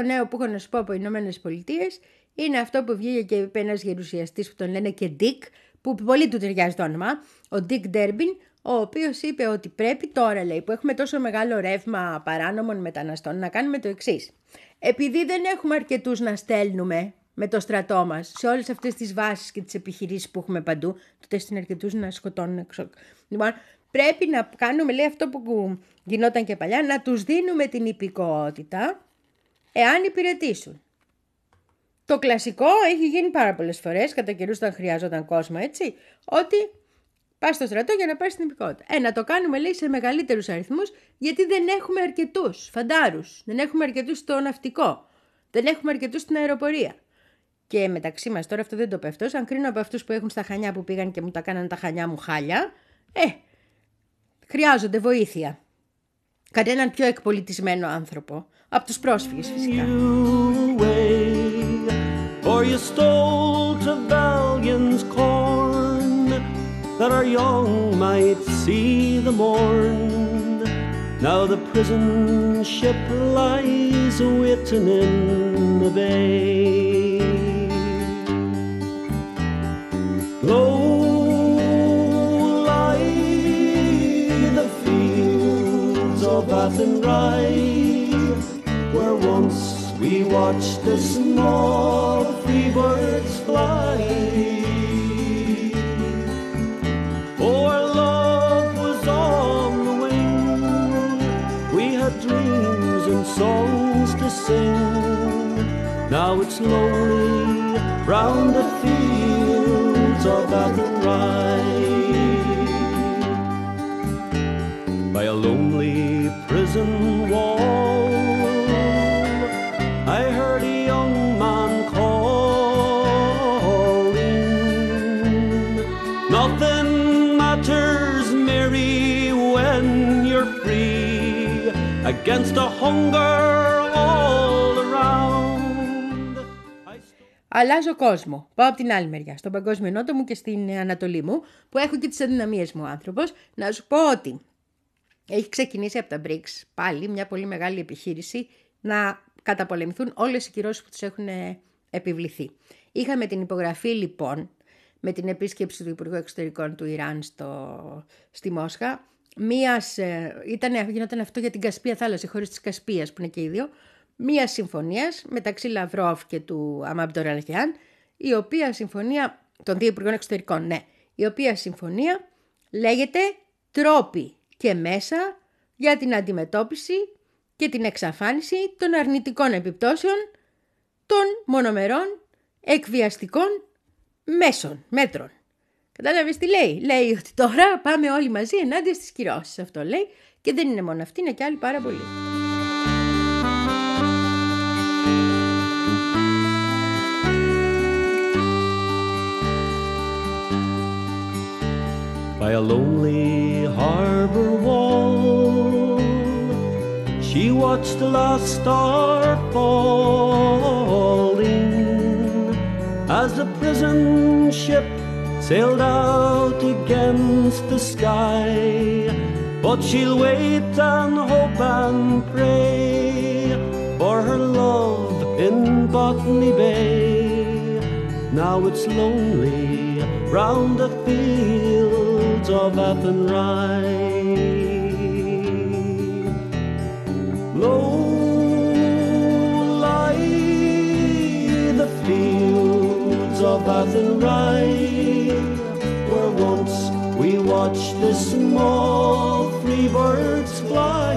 Speaker 3: Τελευταίο νέο που έχω να σου πω από οι Ηνωμένες Πολιτείες είναι αυτό που βγήκε και είπε ένας γερουσιαστής που τον λένε και Dick, που πολύ του ταιριάζει το όνομα, ο Dick Durbin, ο οποίος είπε ότι πρέπει τώρα, λέει, που έχουμε τόσο μεγάλο ρεύμα παράνομων μεταναστών, να κάνουμε το εξής. Επειδή δεν έχουμε αρκετούς να στέλνουμε με το στρατό μας σε όλες αυτές τις βάσεις και τις επιχειρήσεις που έχουμε παντού, τότε είναι αρκετού να σκοτώνουν εξω... Λοιπόν, πρέπει να κάνουμε, λέει, αυτό που γινόταν και παλιά, να τους δίνουμε την υπηκότητα εάν υπηρετήσουν. Το κλασικό έχει γίνει πάρα πολλές φορές, κατά καιρούς όταν χρειάζονταν κόσμο, έτσι, ότι πας στο στρατό για να πάρεις την υπηκότητα. Ε, να το κάνουμε, λέει, σε μεγαλύτερους αριθμούς, γιατί δεν έχουμε αρκετούς φαντάρους, δεν έχουμε αρκετούς στο ναυτικό, δεν έχουμε αρκετούς στην αεροπορία. Και μεταξύ μας τώρα αυτό δεν το πέφτω, αν κρίνω από αυτούς που έχουν στα χανιά που πήγαν και μου τα κάνανε τα χανιά μου χάλια, ε, χρειάζονται βοήθεια. Κανέναν πιο εκπολιτισμένο άνθρωπο. Από τους πρόσφυγες φυσικά.
Speaker 6: you away, for you stole Trevelyan's corn, that our young might see the morn. Now the prison ship lies waiting in the bay. Low lie the fields of Athenry, where once we watched the small free birds fly. Oh, our love was on the wing. We had dreams and songs to sing. Now it's lonely round the fields of Athenry by a lonely prison wall.
Speaker 3: Αλλάζω κόσμο. Πάω από την άλλη μεριά, στον παγκόσμιο νότο μου και στην Ανατολή μου, που έχω και τις αδυναμίες μου ο άνθρωπος, να σου πω ότι έχει ξεκινήσει από τα BRICS πάλι μια πολύ μεγάλη επιχείρηση να καταπολεμηθούν όλες οι κυρώσεις που τους έχουν ε, επιβληθεί. Είχαμε την υπογραφή λοιπόν με την επίσκεψη του Υπουργού Εξωτερικών του Ιράν στο, στη Μόσχα. Μίας, ε, ήταν, γινόταν αυτό για την Κασπία θάλασσα, χωρίς της Κασπίας που είναι και οι δύο, μίας συμφωνίας μεταξύ Λαυρόφ και του Αμάμπτορ Αλχιάν, η οποία συμφωνία, των δύο Υπουργών Εξωτερικών, ναι, η οποία συμφωνία λέγεται τρόποι και μέσα για την αντιμετώπιση και την εξαφάνιση των αρνητικών επιπτώσεων των μονομερών εκβιαστικών μέσων, μέτρων. Κατάλαβες τι λέει; Λέει ότι τώρα πάμε όλοι μαζί ενάντια στις κυρώσεις. Αυτό λέει. Και δεν είναι μόνο αυτή, είναι και άλλοι πάρα πολλοί.
Speaker 6: by a lonely harbor wall. She watched the last star falling as the prison ship sailed out against the sky. But she'll wait and hope and pray for her love in Botany Bay. Now it's lonely round the fields of Athenry. Low lie the fields of Athenry, we watched the small free birds fly.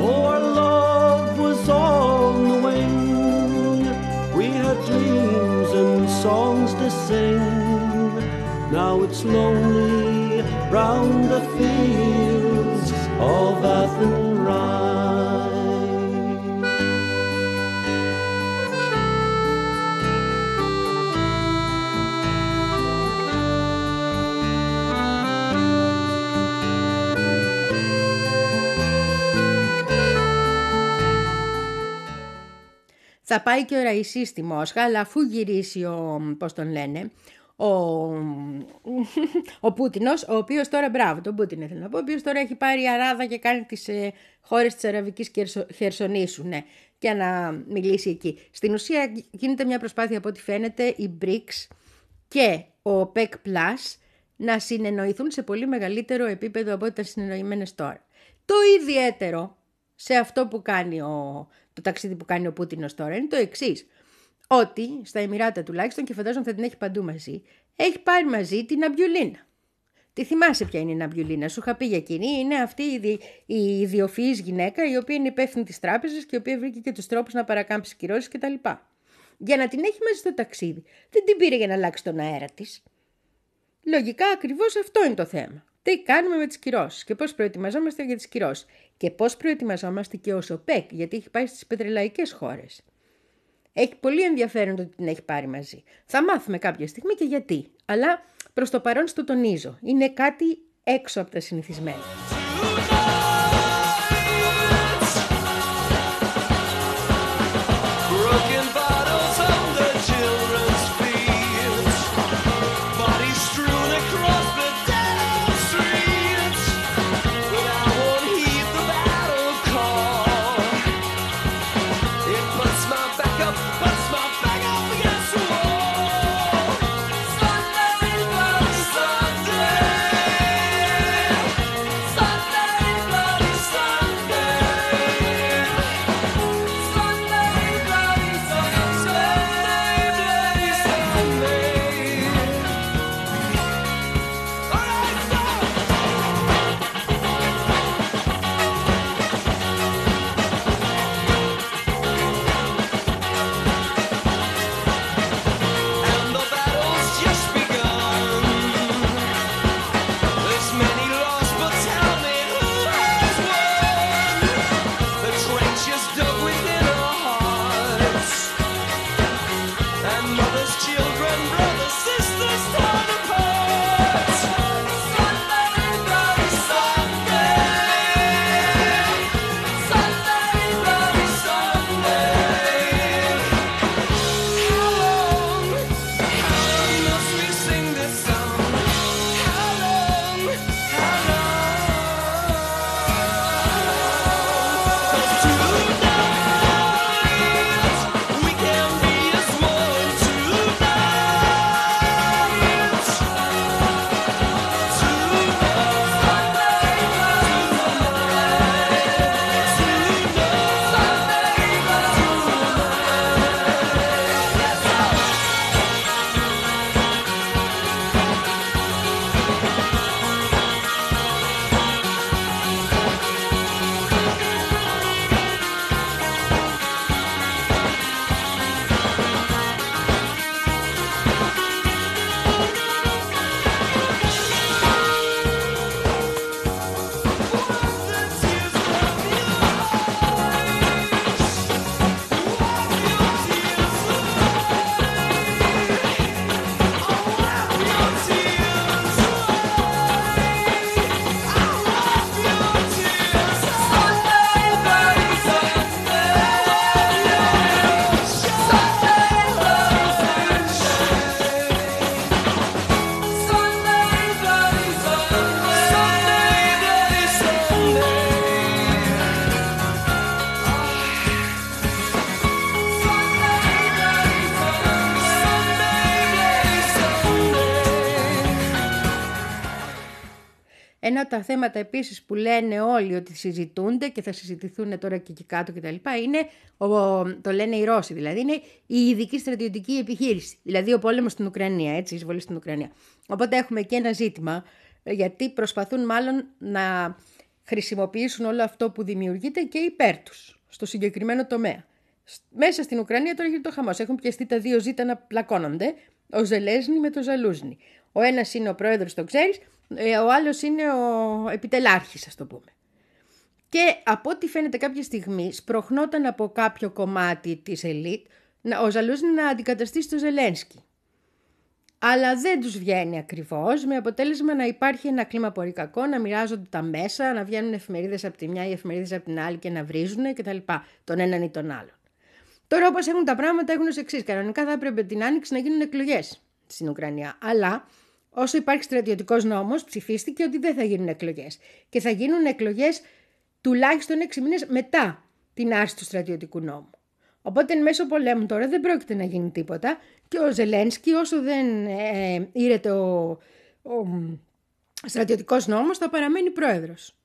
Speaker 6: Oh, our love was on the wing. We had dreams and songs to sing. Now it's lonely round the fields of Athenry.
Speaker 3: Θα πάει και ο Ραϊσής στη Μόσχα, αλλά αφού γυρίσει ο, πώς τον λένε, ο, ο Πούτινος, ο οποίος τώρα, μπράβο, τον Πούτιν ήθελα να πω, ο οποίος τώρα έχει πάρει αράδα και κάνει τις ε, χώρες της Αραβικής Χερσο- Χερσονήσου, ναι, για να μιλήσει εκεί. Στην ουσία γίνεται μια προσπάθεια από ό,τι φαίνεται οι BRICS και ο PEC Plus να συνεννοηθούν σε πολύ μεγαλύτερο επίπεδο από ό,τι ήταν συνεννοημένες τώρα. Το ιδιαίτερο σε αυτό που κάνει ο, το ταξίδι που κάνει ο Πούτινος τώρα είναι το εξής. Ότι στα Εμμυράτα τουλάχιστον και φαντάζομαι θα την έχει παντού μαζί, έχει πάρει μαζί την Αμπιουλίνα. Τη θυμάσαι ποια είναι η Ναμπιουλίνα, σου είχα πει για εκείνη. Είναι αυτή η, δι, η ιδιοφυής γυναίκα η οποία είναι υπεύθυνη της τράπεζας και η οποία βρήκε και τους τρόπους να παρακάμψει κυρώσεις κτλ. Για να την έχει μαζί στο ταξίδι. Δεν την πήρε για να αλλάξει τον αέρα της. Λογικά ακριβώς αυτό είναι το θέμα. Τι κάνουμε με τις κυρώσεις και πώς προετοιμαζόμαστε για τις κυρώσεις. Και πώς προετοιμαζόμαστε και ως ΟΠΕΚ, γιατί έχει πάει στις πετρελαϊκές χώρες. Έχει πολύ ενδιαφέρον το ότι την έχει πάρει μαζί. Θα μάθουμε κάποια στιγμή και γιατί. Αλλά προς το παρόν στο τονίζω. Είναι κάτι έξω από τα συνηθισμένα. Ένα από τα θέματα επίσης που λένε όλοι ότι συζητούνται και θα συζητηθούν τώρα και εκεί κάτω κτλ. είναι, ο, το λένε οι Ρώσοι δηλαδή, είναι η ειδική στρατιωτική επιχείρηση. Δηλαδή ο πόλεμος στην Ουκρανία, έτσι, η εισβολή στην Ουκρανία. Οπότε έχουμε και ένα ζήτημα, γιατί προσπαθούν μάλλον να χρησιμοποιήσουν όλο αυτό που δημιουργείται και υπέρ τους, στο συγκεκριμένο τομέα. Μέσα στην Ουκρανία τώρα γίνεται το χαμό. Έχουν πιαστεί τα δύο ζήτα να πλακώνονται. Ο Ζελέσνη με το Ζαλούζνη. Ο ένας είναι ο πρόεδρος, το ξέρεις, ε, ο άλλος είναι ο επιτελάρχης, ας το πούμε. Και από ό,τι φαίνεται κάποια στιγμή σπροχνόταν από κάποιο κομμάτι της ελίτ ο Ζαλούζνη να αντικαταστήσει τον Ζελένσκι. Αλλά δεν τους βγαίνει ακριβώς, με αποτέλεσμα να υπάρχει ένα κλίμα πολύ κακό, να μοιράζονται τα μέσα, να βγαίνουν εφημερίδες από τη μια ή εφημερίδες από την άλλη και να βρίζουν κτλ. Τον έναν ή τον άλλον. Τώρα όπως έχουν τα πράγματα έχουν ως εξής. Κανονικά θα έπρεπε την άνοιξη να γίνουν εκλογές στην Ουκρανία. Αλλά όσο υπάρχει στρατιωτικός νόμος, ψηφίστηκε ότι δεν θα γίνουν εκλογές. Και θα γίνουν εκλογές τουλάχιστον 6 μήνες μετά την άρση του στρατιωτικού νόμου. Οπότε εν μέσω πολέμου τώρα δεν πρόκειται να γίνει τίποτα και ο Ζελένσκι όσο δεν ε, ήρεται ο, ο στρατιωτικός νόμος θα παραμένει πρόεδρος.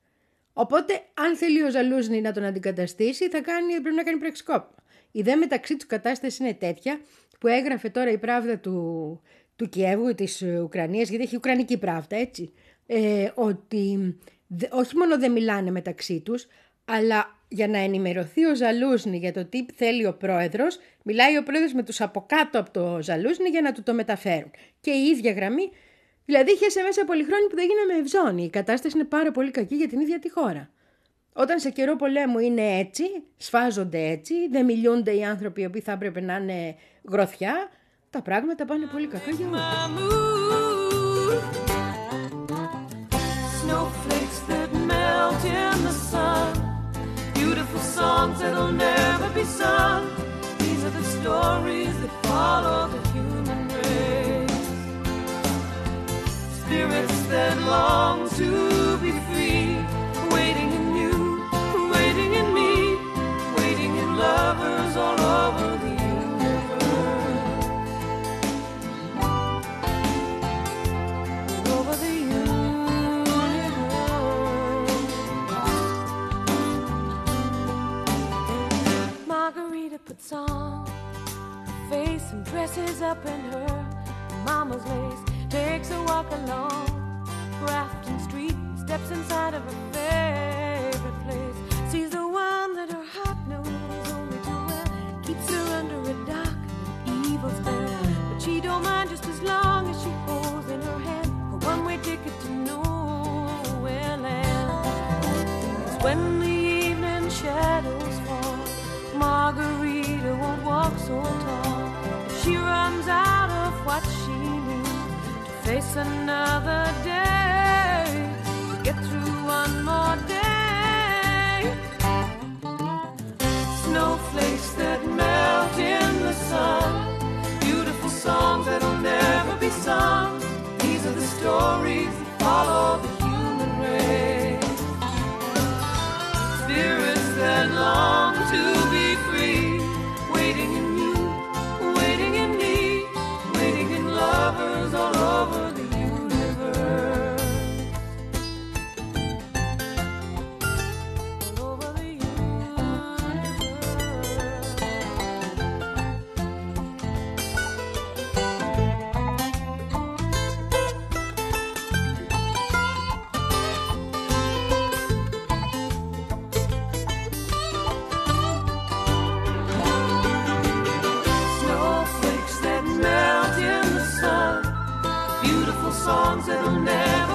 Speaker 3: Οπότε αν θέλει ο Ζαλούζνη να τον αντικαταστήσει θα κάνει, πρέπει να κάνει πραξικόπημα. Η δε μεταξύ του κατάστασης είναι τέτοια που έγραφε τώρα η pravda του, του Κιέβου, της Ουκρανίας, γιατί έχει Ουκρανική pravda, έτσι, ε, ότι όχι μόνο δεν μιλάνε μεταξύ τους, αλλά για να ενημερωθεί ο Ζαλούσνη για το τι θέλει ο πρόεδρος, μιλάει ο πρόεδρος με τους από κάτω από το Ζαλούσνη για να του το μεταφέρουν. Και η ίδια γραμμή, δηλαδή είχε σε μέσα χρόνια που δεν γίναμε ευζώνη. Η κατάσταση είναι πάρα πολύ κακή για την ίδια τη χώρα. Όταν σε καιρό πολέμου είναι έτσι, σφάζονται έτσι, δεν μιλούνται οι άνθρωποι οι οποίοι θα έπρεπε να είναι γροθιά, τα πράγματα πάνε πολύ κακά για όλους.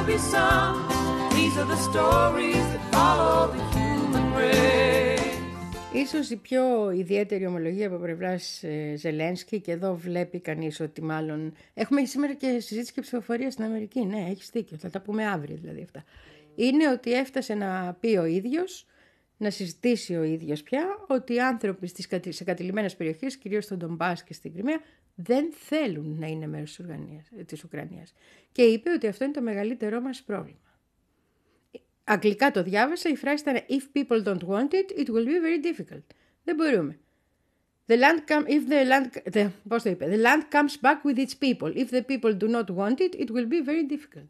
Speaker 3: Be sung. These are the stories that follow the human race. Ίσως η πιο ιδιαίτερη ομολογία από πλευράς Ζελένσκι και εδώ βλέπει κανείς ότι μάλλον... Έχουμε σήμερα και συζήτηση και ψηφοφορία στην Αμερική. Ναι, έχεις δίκιο. Θα τα πούμε αύριο δηλαδή αυτά. Είναι ότι έφτασε να πει ο ίδιος να συζητήσει ο ίδιος πια ότι οι άνθρωποι στις, κατη- σε κατηλημένες περιοχές, κυρίως στον Ντομπάς και στην Κρυμαία, δεν θέλουν να είναι μέρος της, Ουκρανίας, ε, της Ουκρανίας. Και είπε ότι αυτό είναι το μεγαλύτερό μας πρόβλημα. Αγγλικά το διάβασα, η φράση ήταν «If people don't want it, it will be very difficult». Δεν μπορούμε. The land come, if the land, the, πώς το είπε, the land comes back with its people. If the people do not want it, it will be very difficult.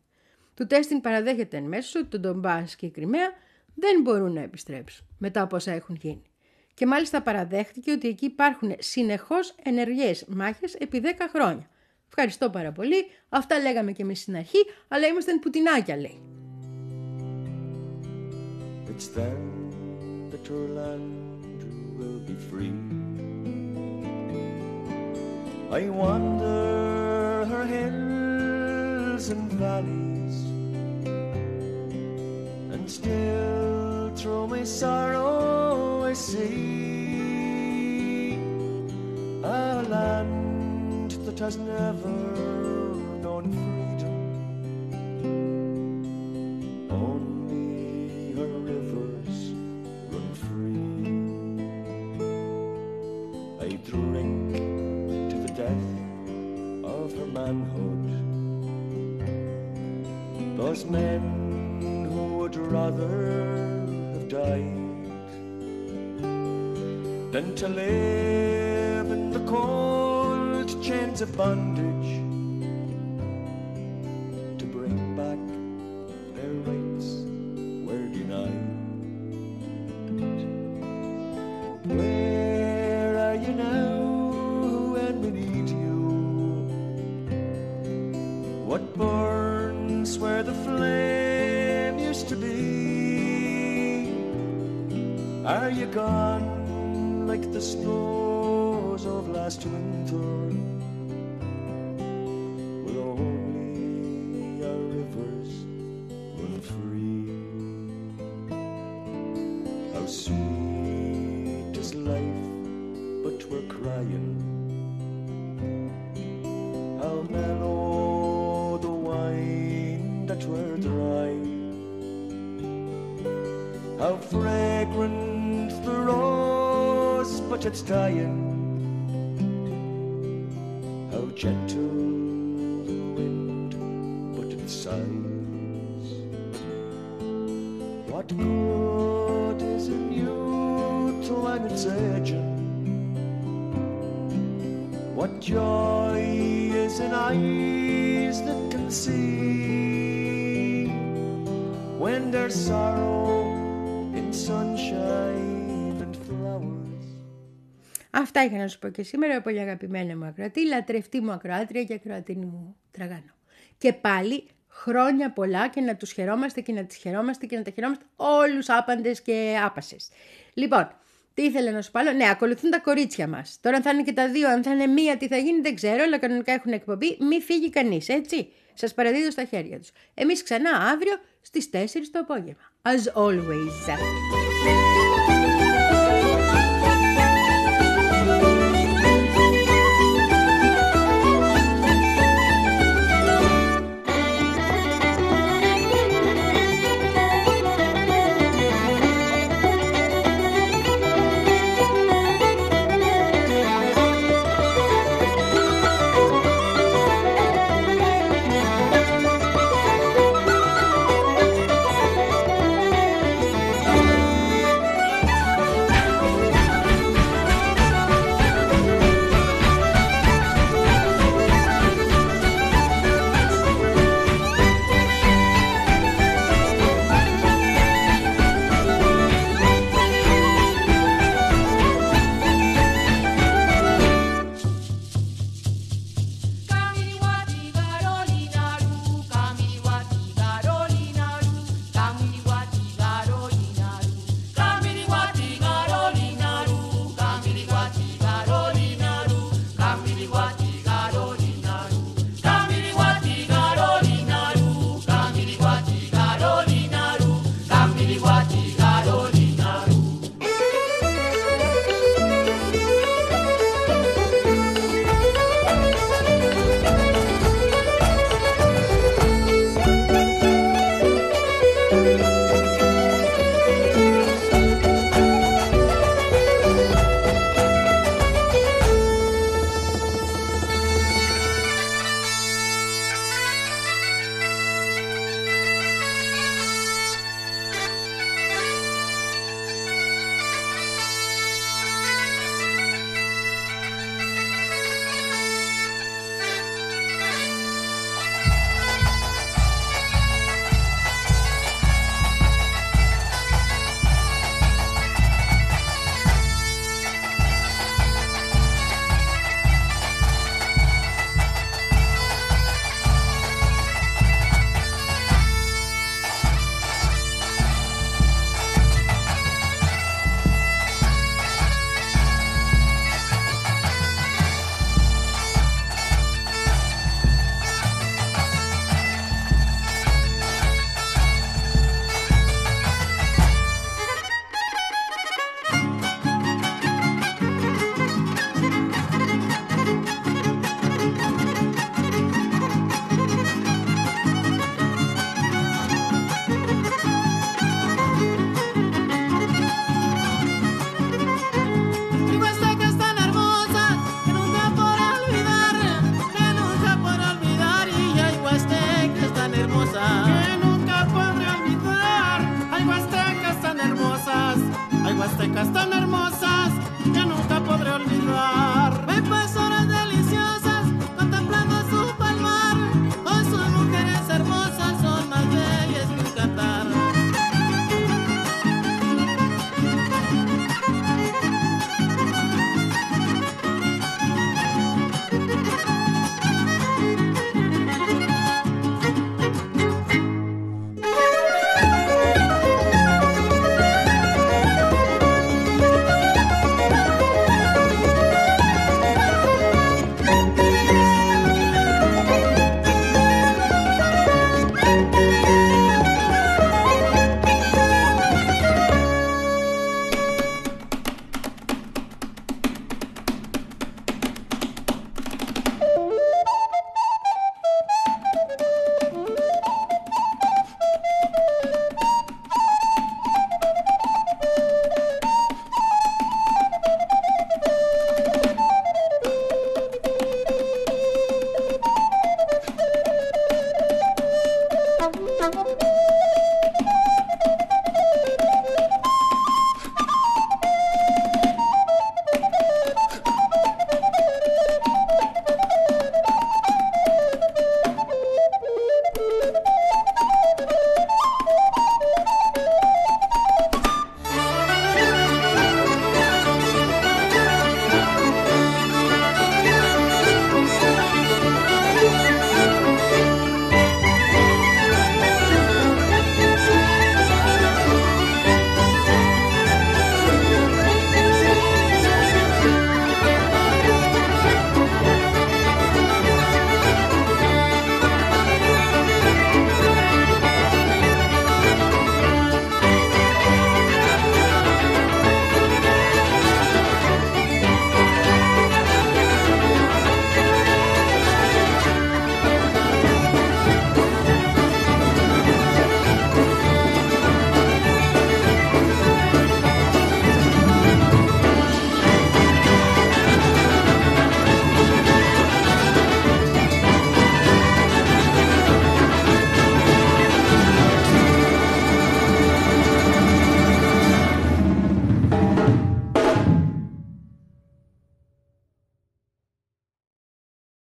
Speaker 3: του Τέστην παραδέχεται εν μέσω ότι τον Ντομπάς και η Κρυμαία δεν μπορούν να επιστρέψουν μετά από όσα έχουν γίνει. Και μάλιστα παραδέχτηκε ότι εκεί υπάρχουν συνεχώς ενεργές μάχες επί 10 χρόνια. Ευχαριστώ πάρα πολύ. Αυτά λέγαμε και εμείς στην αρχή, αλλά ήμασταν πουτινάκια λέει. It's then that your land will be free. I wonder her hills and valleys and still through my sorrow I see a land that has never known freedom. Only her rivers run free. I drink to the death of her manhood. Those men who would rather have died than to live in the cold chains of bondage to bring back their rights were denied. Where are you now when we need you? What burns where the flame used to be? Are you gone? The snows of last winter it's dying. How gentle Αυτά είχα να σου πω και σήμερα, πολύ αγαπημένα μου ακροατή, λατρευτή μου ακροάτρια και ακροατίνη μου τραγάνο. Και πάλι χρόνια πολλά και να τους χαιρόμαστε και να τις χαιρόμαστε και να τα χαιρόμαστε όλους άπαντες και άπασες. Λοιπόν, τι ήθελα να σου πω Ναι, ακολουθούν τα κορίτσια μας. Τώρα αν θα είναι και τα δύο, αν θα είναι μία, τι θα γίνει δεν ξέρω, αλλά κανονικά έχουν εκπομπή. Μη φύγει κανείς, έτσι. Σας παραδίδω στα χέρια τους. Εμείς ξανά αύριο στις 4 το απόγευμα. As always.